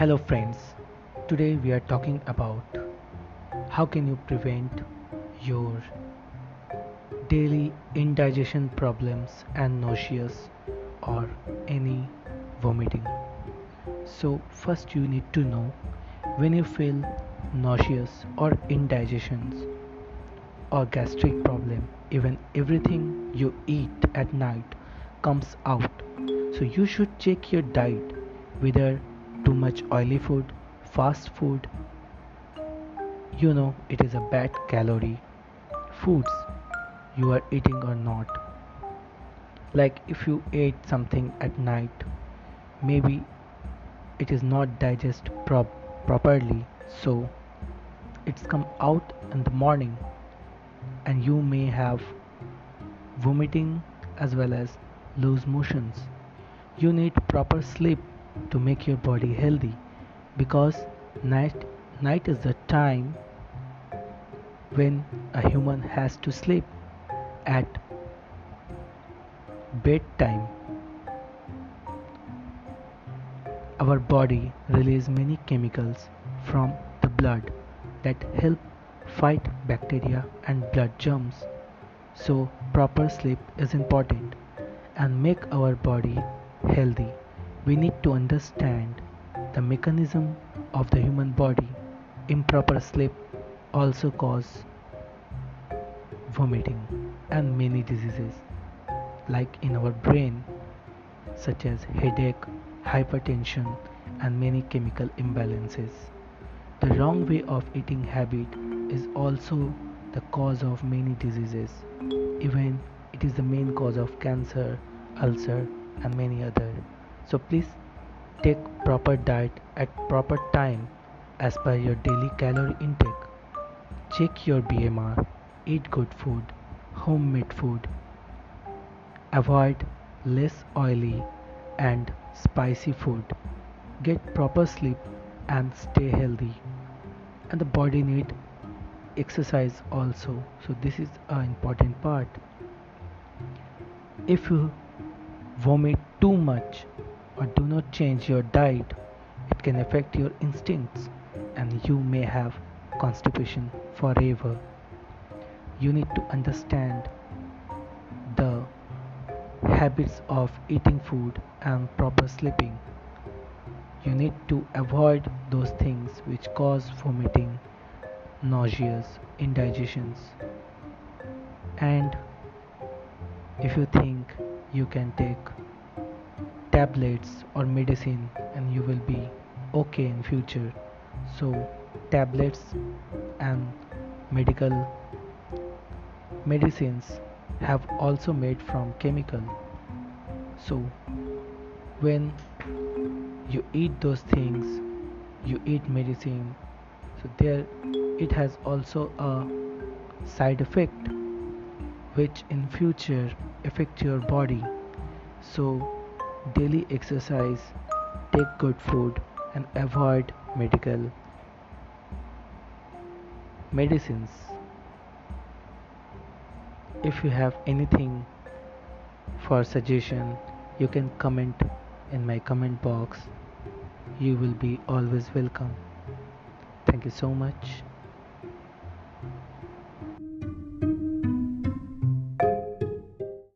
Hello friends. Today we are talking about how can you prevent your daily indigestion problems and nauseous or any vomiting. So first you need to know when you feel nauseous or indigestions or gastric problem even everything you eat at night comes out so you should check your diet whether too much oily food, fast food, you know it is a bad calorie. Foods you are eating or not. Like if you ate something at night, maybe it is not digest prop- properly, so it's come out in the morning, and you may have vomiting as well as loose motions. You need proper sleep to make your body healthy because night night is the time when a human has to sleep at bedtime. Our body releases many chemicals from the blood that help fight bacteria and blood germs. So proper sleep is important and make our body healthy we need to understand the mechanism of the human body. Improper sleep also cause vomiting and many diseases like in our brain such as headache, hypertension and many chemical imbalances. The wrong way of eating habit is also the cause of many diseases. Even it is the main cause of cancer, ulcer and many other so please take proper diet at proper time as per your daily calorie intake. Check your bmr eat good food homemade food. Avoid less oily and spicy food. Get proper sleep and stay healthy. And the body need exercise also. So this is an important part. If you vomit too much do not change your diet, it can affect your instincts and you may have constipation forever. You need to understand the habits of eating food and proper sleeping. You need to avoid those things which cause vomiting, nauseous, indigestions. And if you think you can take tablets or medicine and you will be okay in future. So tablets and medical medicines have also made from chemical. So when you eat those things you eat medicine so there it has also a side effect which in future affect your body. So daily exercise, take good food, and avoid medical medicines. If you have anything for suggestion, you can comment in my comment box. You will be always welcome. Thank you so much.